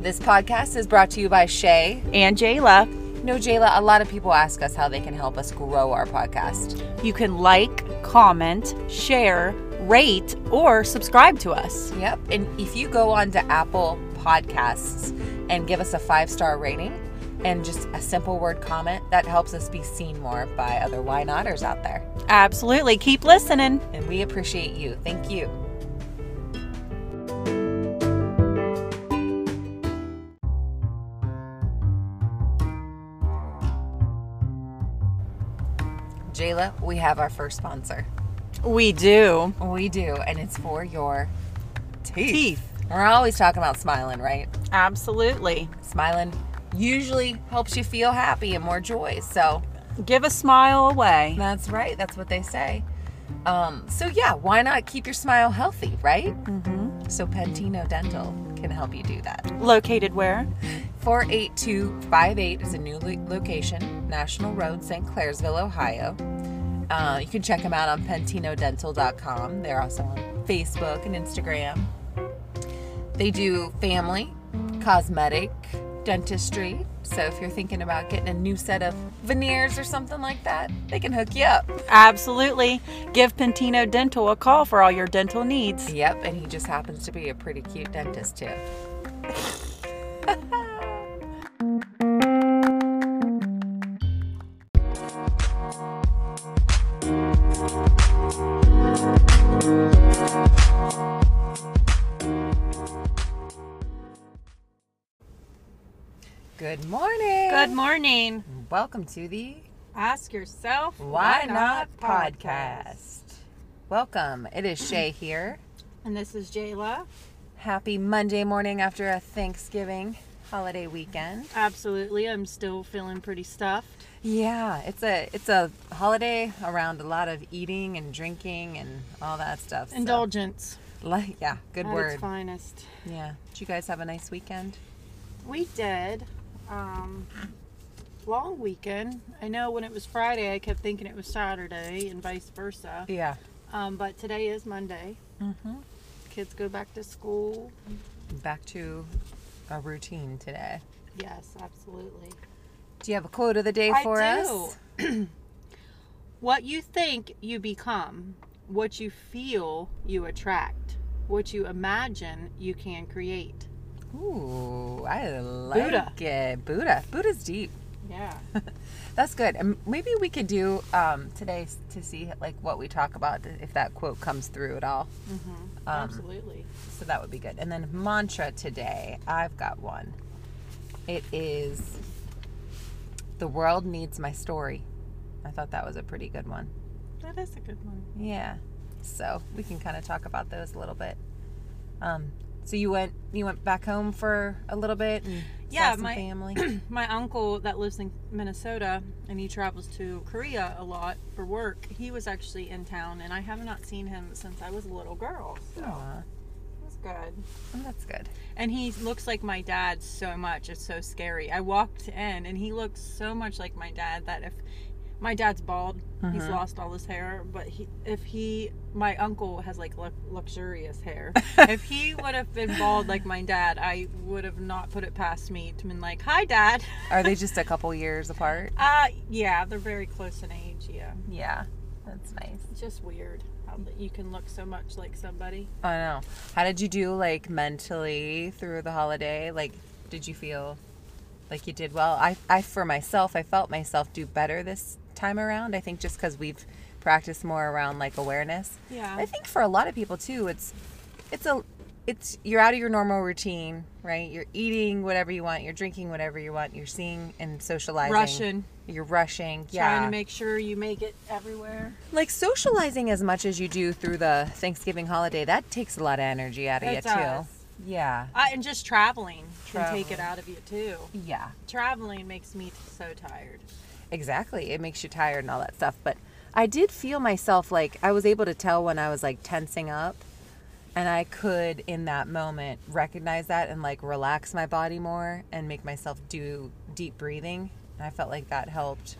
This podcast is brought to you by Shay. and Jayla. No, Jayla, a lot of people ask us how they can help us grow our podcast. You can like, comment, share, rate, or subscribe to us. Yep. And if you go on to Apple Podcasts and give us a five star rating and just a simple word comment, that helps us be seen more by other why notters out there. Absolutely. Keep listening. And we appreciate you. Thank you. We have our first sponsor. We do. We do, and it's for your teeth. Teeth. We're always talking about smiling, right? Absolutely. Smiling usually helps you feel happy and more joy. So Give a smile away. that's right. That's what they say. Um, so yeah, why not keep your smile healthy, right? Mm-hmm. So Pentino Dental can help you do that. Located where? 48258 is a new lo- location, National Road, St. Clairsville, Ohio. Uh, you can check them out on pentinodental.com. They're also on Facebook and Instagram. They do family, cosmetic, dentistry. So if you're thinking about getting a new set of veneers or something like that, they can hook you up. Absolutely. Give Pentino Dental a call for all your dental needs. Yep, and he just happens to be a pretty cute dentist too. Morning. Welcome to the Ask yourself Why Not podcast. Welcome. It is Shay here. And this is Jayla. Happy Monday morning after a Thanksgiving holiday weekend. Absolutely. I'm still feeling pretty stuffed. Yeah, it's a it's a holiday around a lot of eating and drinking and all that stuff. so- Indulgence Like, yeah, good at word. its finest. Yeah. Did you guys have a nice weekend? We did. Um, long weekend. I know when it was Friday, I kept thinking it was Saturday and vice versa. Yeah. Um, but today is Monday. Mm-hmm. Kids go back to school. Back to a routine today. Yes, absolutely. Do you have a quote of the day I for do. us? What you think, you become. What you feel, you attract. What you imagine, you can create. Ooh, I like Buddha. it. Buddha. Buddha's deep. Yeah. That's good. And maybe we could do um, today to see like what we talk about if that quote comes through at all. hmm Um, absolutely. So that would be good. And then mantra today, I've got one. It is the world needs my story. I thought that was a pretty good one. That is a good one. Yeah. So we can kind of talk about those a little bit. Um, so you went you went back home for a little bit and Yeah, my- family. My uncle that lives in Minnesota and he travels to Korea a lot for work, he was actually in town and I have not seen him since I was a little girl. So Aw, it was good. oh, that's good. And he looks like my dad so much. It's so scary. I walked in and he looks so much like my dad that if my dad's bald, he's Mhm. lost all his hair, but he if he my uncle has like lu- luxurious hair. if he would have been bald like my dad, I would have not put it past me to been like, "Hi dad." Are they just a couple years apart? Uh yeah, they're very close in age, yeah. Yeah, that's nice. It's just weird how that you can look so much like somebody. I know. How did you do like mentally through the holiday? Like, did you feel like you did well? I, I for myself, I felt myself do better this time around. I think just because we've practiced more around like awareness. Yeah. I think for a lot of people too, it's it's a it's you're out of your normal routine, right? You're eating whatever you want, you're drinking whatever you want, you're seeing and socializing. Russian. You're rushing. yeah. Trying to make sure you make it everywhere. like socializing as much as you do through the Thanksgiving holiday, that takes a lot of energy out of It you does. too. Yeah. Uh, and just traveling can take it out of you too. Yeah. Traveling makes me so tired. Exactly. It makes you tired and all that stuff. But I did feel myself like I was able to tell when I was like tensing up and I could in that moment recognize that and like relax my body more and make myself do deep breathing. And I felt like that helped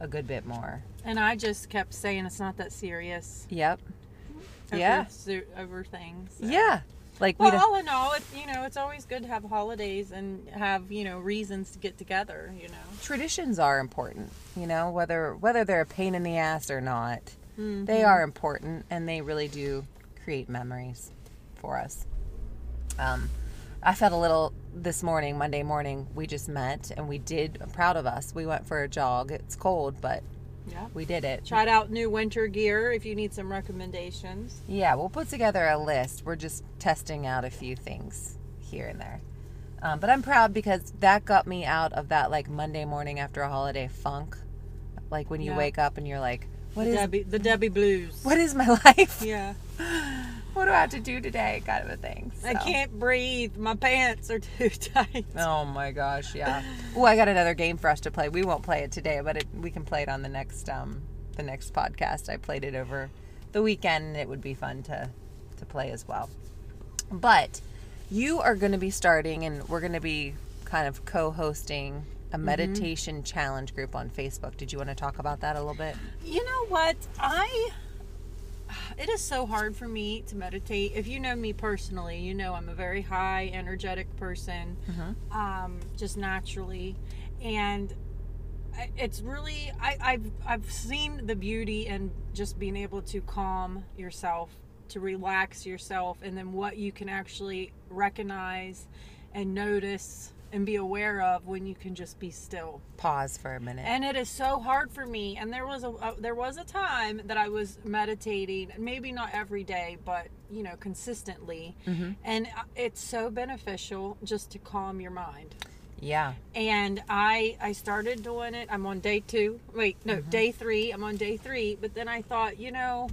a good bit more. And I just kept saying it's not that serious. Yep. Over, Yeah. Over things. so. Yeah. Like Well, don't, all in all, it's you know, it's always good to have holidays and have you know reasons to get together. You know. traditions are important. You know, whether whether they're a pain in the ass or not, Mm-hmm. they are important, and they really do create memories for us. Um, I felt a little this morning, Monday morning. We just met, and we did. I'm proud of us. We went for a jog. It's cold, but Yeah. we did it. Tried out new winter gear if you need some recommendations. Yeah, we'll put together a list. We're just testing out a few things here and there. Um, but I'm proud because that got me out of that like Monday morning after a holiday funk. Like when you Yeah. wake up and you're like, what the is Debbie, the Debbie Blues. what is my life? Yeah. What do I have to do today? Kind of a thing. I can't breathe. My pants are too tight. Oh my gosh, yeah. Oh, I got another game for us to play. We won't play it today, but it, we can play it on the next um the next podcast. I played it over the weekend and it would be fun to to play as well. But you are going to be starting and we're going to be kind of co-hosting a meditation challenge group on Facebook. Did you want to talk about that a little bit? You know what? I it is so hard for me to meditate. If you know me personally, you know I'm a very high energetic person, um, just naturally, and it's really I, I've I've seen the beauty in just being able to calm yourself, to relax yourself, and then what you can actually recognize and notice and be aware of when you can just be still. Pause for a minute. and it is so hard for me and there was a uh, there was a time that i was meditating maybe not every day but you know consistently. And uh, it's so beneficial just to calm your mind. Yeah. and i i started doing it. I'm on day two. Wait no day three. I'm on day three. But then i thought you know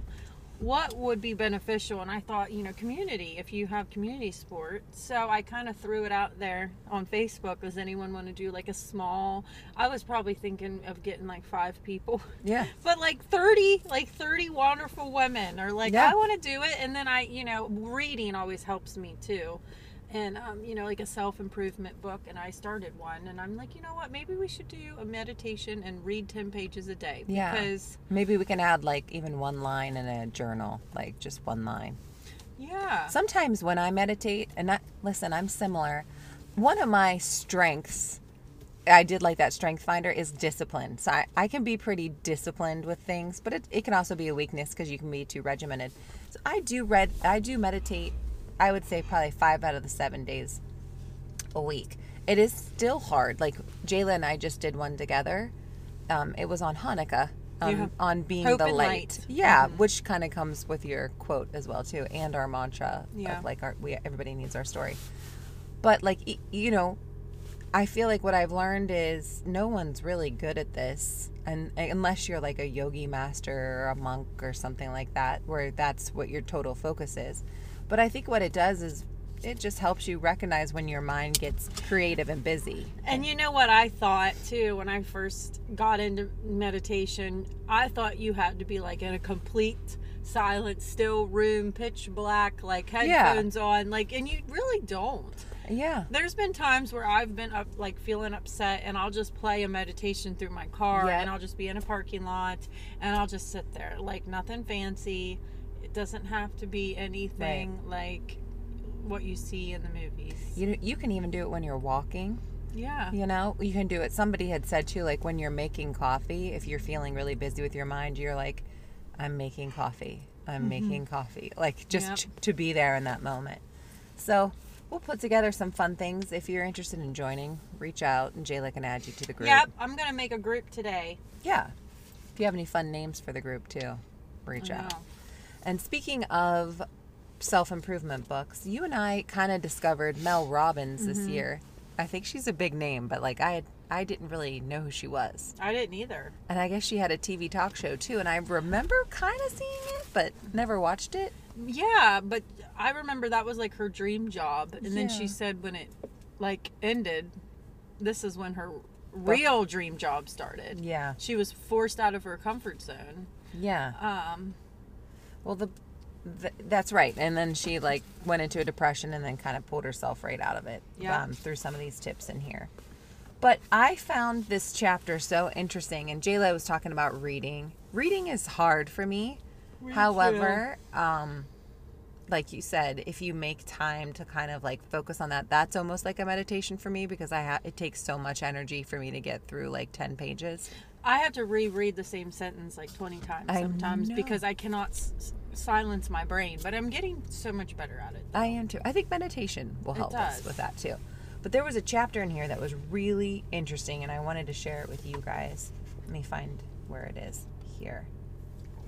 what would be beneficial and i thought you know community if you have community sport so i kind of threw it out there on facebook does anyone want to do like a small i was probably thinking of getting like five people Yeah. but like 30 like 30 wonderful women are like Yeah. i want to do it and then i you know reading always helps me too and um, you know like a self-improvement book and i started one and i'm like you know what maybe we should do a meditation and read 10 pages a day Yeah. because Maybe we can add like even one line in a journal, like just one line. yeah Sometimes when I meditate, and I, listen, I'm similar. One of my strengths, I did like that strength finder, is discipline. So I, I can be pretty disciplined with things, but it, it can also be a weakness because you can be too regimented. So I do read, I do meditate. I would say probably five out of the seven days a week. It is still hard. Like Jayla and I just did one together. Um, it was on Hanukkah. Um, Yeah. On being Hope the light, light. yeah, which kind of comes with your quote as well too, and our mantra Yeah. of like our we everybody needs our story. But like you know, I feel like what I've learned is no one's really good at this, and unless you're like a yogi master or a monk or something like that, where that's what your total focus is. But I think what it does is it just helps you recognize when your mind gets creative and busy. And you know what I thought too when I first got into meditation? I thought you had to be like in a complete silent, still room, pitch black, like Yeah. headphones on, like, and you really don't. Yeah. There's been times where I've been up, like feeling upset, and I'll just play a meditation through my car, Yeah. and I'll just be in a parking lot, and I'll just sit there, like nothing fancy. Doesn't have to be anything like what you see in the movies. You you can even do it when you're walking. Yeah. You know, you can do it. Somebody had said too, like when you're making coffee, if you're feeling really busy with your mind, you're like, I'm making coffee. I'm mm-hmm. making coffee. Like just Yep. t- to be there in that moment. So we'll put together some fun things. If you're interested in joining, reach out and Jayla can add you to the group. Yep, I'm gonna make a group today. Yeah. If you have any fun names for the group too, reach out. And speaking of self improvement books, you and I kind of discovered Mel Robbins this year. I think she's a big name, but like I had, I didn't really know who she was. I didn't either. And I guess she had a TV talk show too. And I remember kind of seeing it, but never watched it. Yeah, but I remember that was like her dream job, and then she said when it like ended, this is when her real dream job started. Yeah. She was forced out of her comfort zone. Yeah. Um, Well, the, the that's right. And then she like went into a depression and then kind of pulled herself right out of it Yeah. um, through some of these tips in here. But I found this chapter so interesting, and Jayla was talking about reading. Reading is hard for me. However, um, like you said, if you make time to kind of like focus on that, that's almost like a meditation for me because I ha- it takes so much energy for me to get through like 10 pages. I have to reread the same sentence like 20 times I sometimes know. because I cannot s- silence my brain, but I'm getting so much better at it. I am too. I think meditation will help us with that too. But there was a chapter in here that was really interesting, and I wanted to share it with you guys. Let me find where it is here.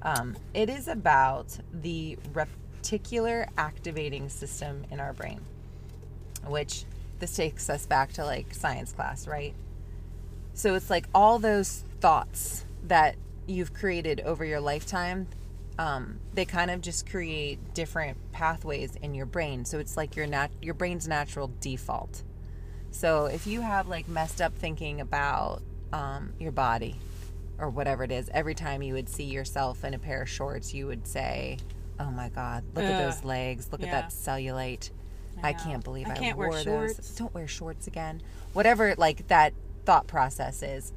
Um, it is about the reticular activating system in our brain, which this takes us back to like science class, right? So it's like all those thoughts that you've created over your lifetime, um, they kind of just create different pathways in your brain. So it's like your nat- your brain's natural default. So if you have like messed up thinking about um, your body or whatever it is, every time you would see yourself in a pair of shorts, you would say, "Oh my God, look at those legs! Look Yeah. at that cellulite! I I, can't believe I I, can't wore shorts." those. Don't wear shorts again." Whatever, like that thought process is,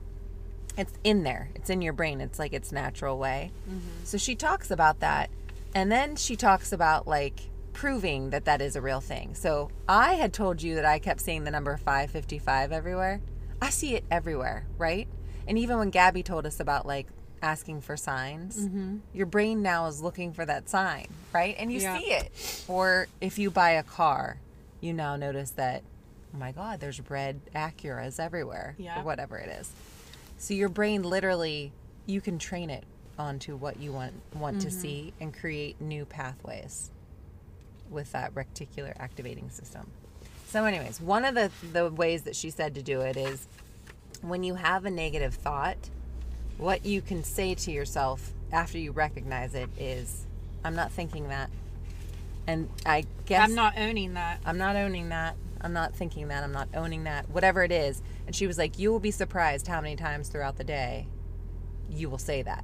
it's in there. It's in your brain. It's like its natural way. Mm-hmm. So she talks about that, and then she talks about like proving that that is a real thing. So I had told you that I kept seeing the number 555 everywhere. I see it everywhere, right? And even when Gabby told us about like asking for signs, mm-hmm. your brain now is looking for that sign, right? And you Yeah. see it. Or if you buy a car, you now notice that, oh my God, there's red Acuras everywhere, Yeah. or whatever it is. So your brain literally, you can train it onto what you want want to mm-hmm. see and create new pathways with that reticular activating system. So, anyways, one of the the ways that she said to do it is when you have a negative thought, what you can say to yourself after you recognize it is, "I'm not thinking that," and I guess I'm not owning that. I'm not owning that. I'm not thinking that. I'm not owning that. Whatever it is. And she was like, You will be surprised how many times throughout the day you will say that.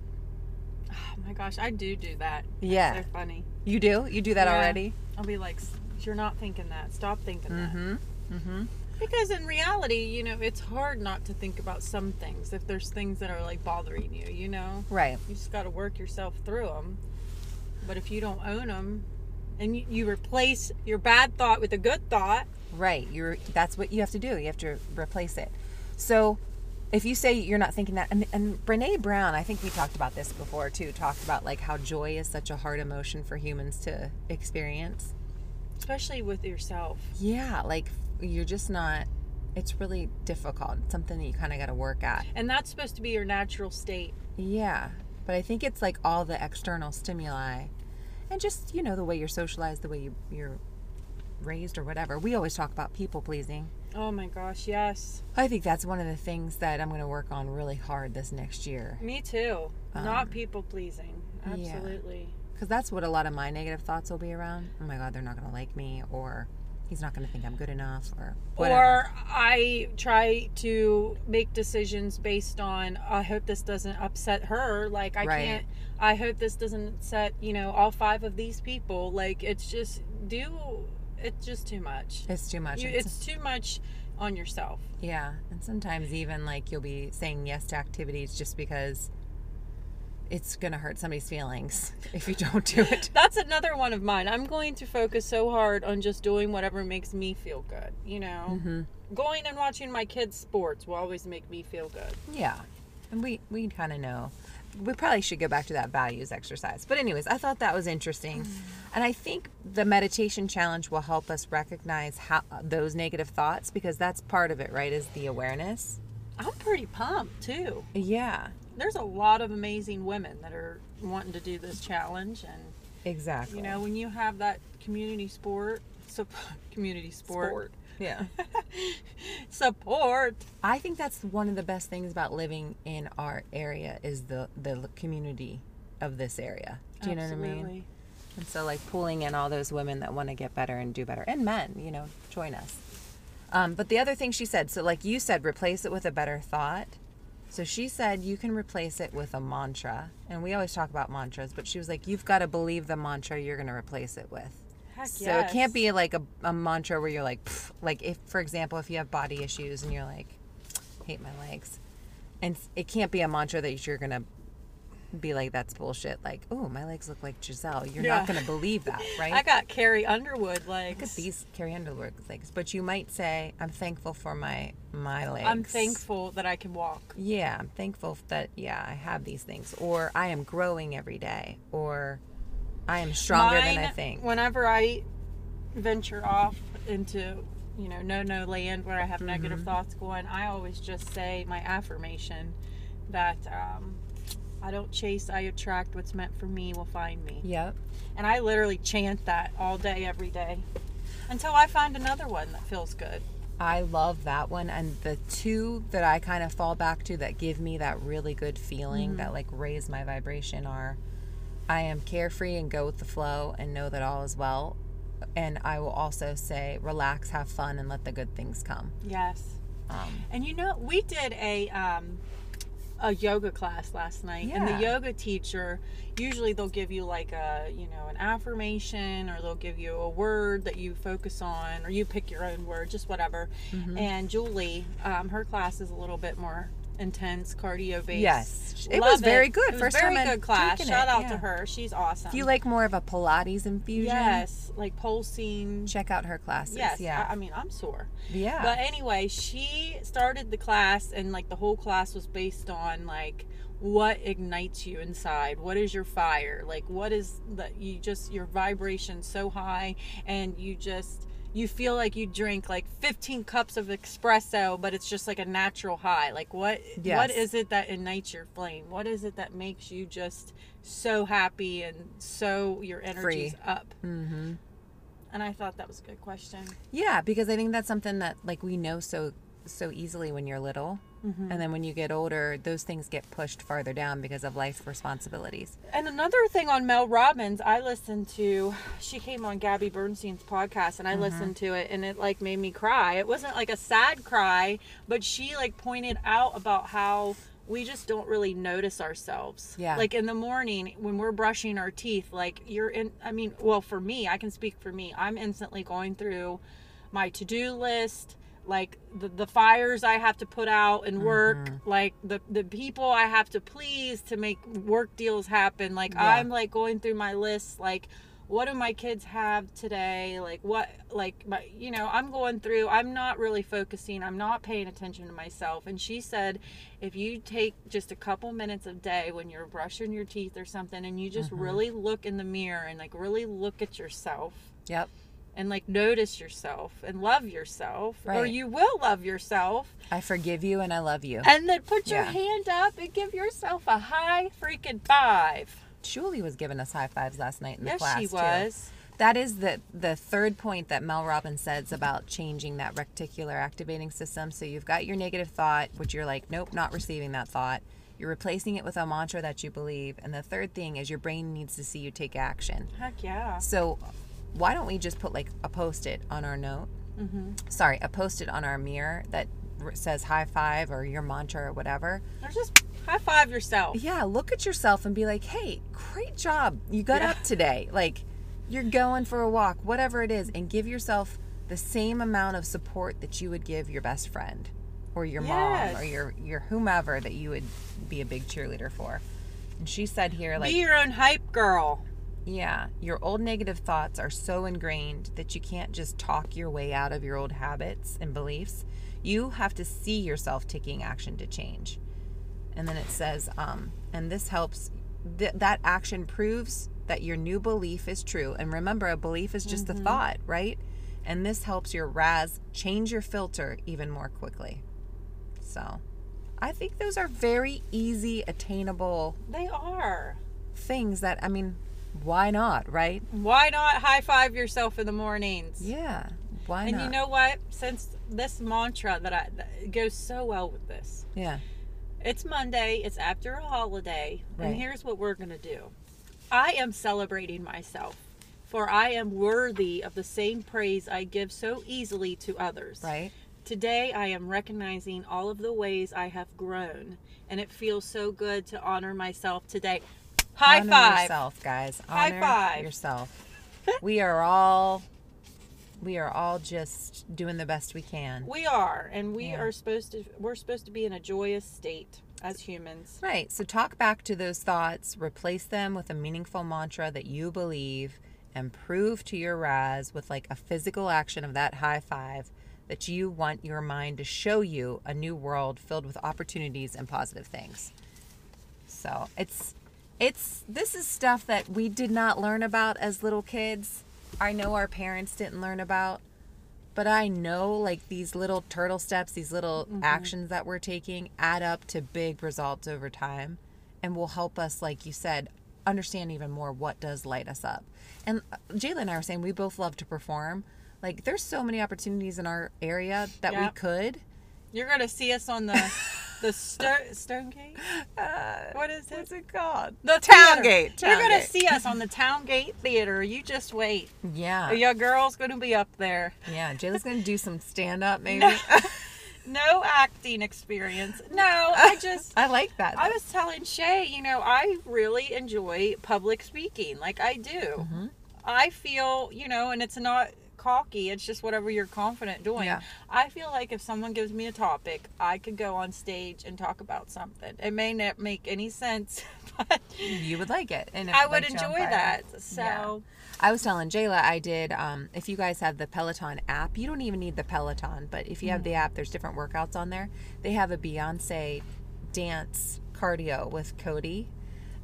Oh my gosh, I do do that. Yeah. so funny. You do? You do that Yeah. already? I'll be like, you're not thinking that. Stop thinking that. Mm-hmm. Mm-hmm. Because in reality, you know, it's hard not to think about some things if there's things that are like bothering you, you know? Right. You just got to work yourself through them. But if you don't own them and you, you replace your bad thought with a good thought, Right. You're that's what you have to do. You have to replace it. So if you say you're not thinking that and, and Brene Brown, I think we talked about this before too, talked about like how joy is such a hard emotion for humans to experience. especially with yourself. Yeah, like you're just not it's really difficult. It's something that you kind of got to work at. And that's supposed to be your natural state. Yeah, but I think it's like all the external stimuli, and just you know the way you're socialized, the way you, you're raised, or whatever. We always talk about people pleasing. Oh my gosh, yes. I think that's one of the things that I'm going to work on really hard this next year, Me too. Um, Not people pleasing. yeah. Absolutely. because that's what a lot of my negative thoughts will be around. Oh my God, they're not going to like me, or he's not going to think I'm good enough, or whatever. Or I try to make decisions based on I hope this doesn't upset her. Like I Right. can't I hope this doesn't upset, you know, all five of these people. Like it's just do it's just too much. it's too much. You, It's- it's too much on yourself. Yeah, and sometimes even like you'll be saying yes to activities just because it's gonna hurt somebody's feelings if you don't do it. That's another one of mine. I'm going to focus so hard on just doing whatever makes me feel good, you know. Mm-hmm. Going and watching my kids' sports will always make me feel good. Yeah, and we we kind of know. We probably should go back to that values exercise. But anyways, I thought that was interesting, and I think the meditation challenge will help us recognize how those negative thoughts because that's part of it, right? Is the awareness. I'm pretty pumped too. Yeah, there's a lot of amazing women that are wanting to do this challenge and exactly. you know when you have that community sport sup- community sport, Yeah. support I think that's one of the best things about living in our area is the the community of this area. Do you know what I mean? Absolutely. And so like pulling in all those women that want to get better and do better and men, you know, join us. Um, but the other thing she said, so like you said, replace it with a better thought. So she said you can replace it with a mantra. And we always talk about mantras, but she was like, you've got to believe the mantra you're going to replace it with. Heck So yes. it can't be like a, a mantra where you're like, "Pff," like if, for example, if you have body issues and you're like, hate my legs, and it can't be a mantra that you're gonna be like, that's bullshit. Like, oh, my legs look like Gisele. You're Yeah. not going to believe that, right? I got Carrie Underwood legs. Look at these Carrie Underwood legs. But you might say, I'm thankful for my my legs. I'm thankful that I can walk. Yeah, I'm thankful that yeah I have these things, or I am growing every day, or I am stronger than I think. Whenever I venture off into, you know, no no land where I have negative Mm-hmm. thoughts going, I always just say my affirmation that um, I don't chase, I attract what's meant for me will find me. Yep. And I literally chant that all day, every day until I find another one that feels good. I love that one. And the two that I kind of fall back to that give me that really good feeling Mm-hmm. that like raise my vibration are I am carefree and go with the flow and know that all is well. And I will also say relax, have fun, and let the good things come. Yes. Um, And you know, we did a um, a yoga class last night, and the yoga teacher usually they'll give you like a you know an affirmation, or they'll give you a word that you focus on, or you pick your own word, just whatever. Mm-hmm. And Julie, um, her class is a little bit more intense, cardio based. Yes. It Love was very good. It First very time good class. Shout it, out yeah. to her. She's awesome. if you like more of a Pilates infusion, yes, like pulsing. check out her classes. Yes, Yeah. I, I mean I'm sore. yeah. But anyway, she started the class, and like the whole class was based on like what ignites you inside. What is your fire? Like what is that you just your vibration so high, and you just you feel like you drink like 15 cups of espresso, but it's just like a natural high. Like what what Yes. is it that ignites your flame? What is it that makes you just so happy and so your energy's Free. up? mm-hmm. And I thought that was a good question. Yeah, because I think that's something that like we know so so easily when you're little, Mm-hmm. and then when you get older, those things get pushed farther down because of life's responsibilities. And another thing on Mel Robbins, I listened to. She came on Gabby Bernstein's podcast, and I listened to it, and it like made me cry. It wasn't like a sad cry, but she like pointed out about how we just don't really notice ourselves. Yeah. Like in the morning when we're brushing our teeth, like you're in. I mean, well, for me, I can speak for me. I'm instantly going through my to-do list like the, the fires i have to put out and work mm-hmm. like the the people i have to please to make work deals happen. Like Yeah. i'm like going through my list like what do my kids have today? Like what like my you know i'm going through i'm not really focusing i'm not paying attention to myself. And she said if you take just a couple minutes a day when you're brushing your teeth or something and you just mm-hmm. really look in the mirror and like really look at yourself Yep. And like notice yourself and love yourself or you will love yourself I forgive you and I love you. and then put your Yeah. hand up and give yourself a high freaking five Julie was giving us high fives last night in the class. yes she too. was That is the the third point that Mel Robbins says about changing that reticular activating system. So you've got your negative thought, which you're like, nope, not receiving that thought. You're replacing it with a mantra that you believe, and the third thing is your brain needs to see you take action. heck yeah So why don't we just put like a post-it on our note? Mm-hmm. Sorry, a post-it on our mirror that says high five or your mantra or whatever. or just high five yourself Yeah, look at yourself and be like, hey, great job. You got Yeah. up today. Like, you're going for a walk, whatever it is, and give yourself the same amount of support that you would give your best friend or your Yes. mom or your, your whomever that you would be a big cheerleader for. And she said here, like, be your own hype girl yeah, your old negative thoughts are so ingrained that you can't just talk your way out of your old habits and beliefs. You have to see yourself taking action to change. And then it says, um, and this helps, th- that action proves that your new belief is true. And remember, a belief is just a thought, right? And this helps your RAS change your filter even more quickly. So I think those are very easy, attainable they are things that, I mean, why not, right? why not high five yourself in the mornings Yeah. Why and not? you know what since this mantra that i that goes so well with this yeah. It's Monday, it's after a holiday, Right. and here's what we're going to do. I am celebrating myself, for I am worthy of the same praise I give so easily to others. Right. Today, I am recognizing all of the ways I have grown, and it feels so good to honor myself today. High Honor five. yourself, guys. High Honor five. yourself. we are all we are all just doing the best we can. We are, and we Yeah. are supposed to. We're supposed to be in a joyous state. as humans. Right. So talk back to those thoughts, replace them with a meaningful mantra that you believe, and prove to your RAS with like a physical action of that high five that you want your mind to show you a new world filled with opportunities and positive things. So it's it's this is stuff that we did not learn about as little kids. I know our parents didn't learn about but I know like these little turtle steps, these little Mm-hmm. actions that we're taking add up to big results over time and will help us, like you said, understand even more what does light us up. And uh, Jayla and I were saying we both love to perform. Like there's so many opportunities in our area that we could. You're gonna see us on the the sto- Stone Gate. what is it? What's it called? The Town theater. Gate, You're gonna see us on the Town Gate Theater. You just wait. Yeah. Your girl's gonna be up there. Yeah. Jayla's gonna do some stand up maybe. No. No acting experience. No, I just. I like that. I was telling Shay, you know, I really enjoy public speaking. Like I do. Mm-hmm. I feel, you know, and it's not cocky, it's just whatever you're confident doing. Yeah. I feel like if someone gives me a topic, I could go on stage and talk about something. It may not make any sense, but you would like it. And I would enjoy that. So, Yeah. I was telling Jayla I did. Um, if you guys have the Peloton app, you don't even need the Peloton, but if you have the Mm. app, there's different workouts on there. They have a Beyonce dance cardio with Cody,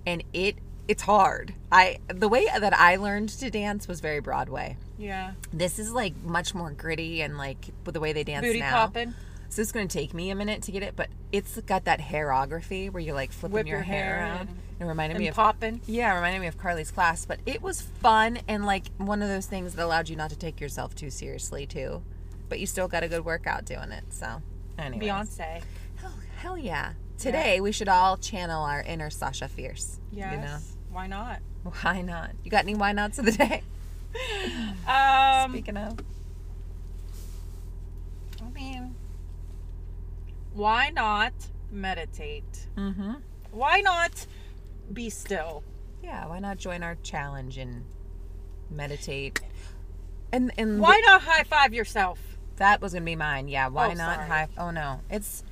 and it it's hard. I the way that I learned to dance was very Broadway. yeah. This is like much more gritty and like with the way they dance Booty now. popping. So it's going to take me a minute to get it, but it's got that hairography where you're like flipping Whip your, your hair, hair around. and- It reminded me of popping. yeah, it reminded me of Carly's class, but it was fun and like one of those things that allowed you not to take yourself too seriously too. But you still got a good workout doing it. So, anyway. Beyonce. Hell, hell yeah. Today we should all channel our inner Sasha Fierce. Yes. You know? Why not? Why not? You got any why nots of the day? Um, Speaking of. I mean, why not meditate? Mm-hmm. Why not be still? Yeah, why not join our challenge and meditate? And and Why not high five yourself? That was gonna be mine. Yeah. Why Oh, not sorry. high? Oh no, it's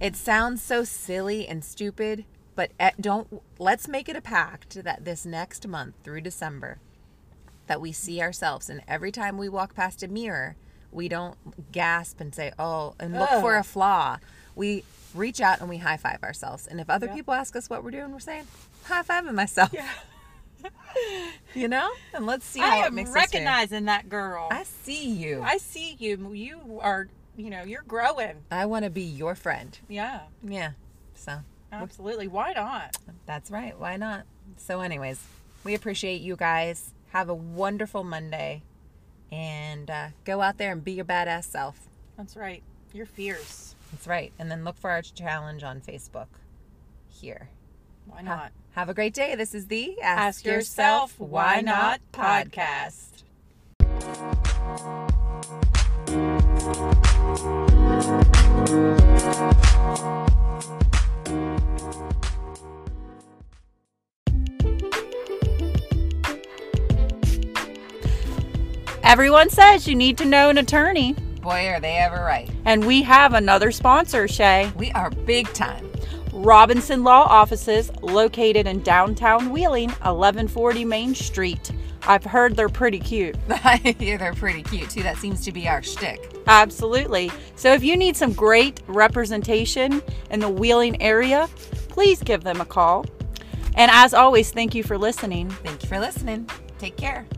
it sounds so silly and stupid, but eh, don't. Let's make it a pact that this next month through December, that we see ourselves, and every time we walk past a mirror, we don't gasp and say, "Oh," and look for a flaw. We reach out and we high five ourselves. And if other Yeah. people ask us what we're doing, we're saying, "High fiving myself." You know, and let's see how I it am makes us feel. recognizing that girl. I see you. I see you. You are, you know, you're growing. I want to be your friend. Yeah, Yeah. So absolutely. Why not? that's right. Why not? So, anyways, we appreciate you guys. Have a wonderful Monday and uh, go out there and be your badass self. That's right. You're fierce. That's right. And then look for our challenge on Facebook here. Why Ha- not? Have a great day. This is the Ask yourself, why not podcast. Everyone says you need to know an attorney. Boy, are they ever right. And we have another sponsor, Shay. We are big time. Robinson Law Offices, located in downtown Wheeling, 1140 Main Street. I've heard they're pretty cute. yeah, they're pretty cute too. That seems to be our shtick. Absolutely. So if you need some great representation in the Wheeling area, please give them a call. And as always, thank you for listening. Thank you for listening. Take care.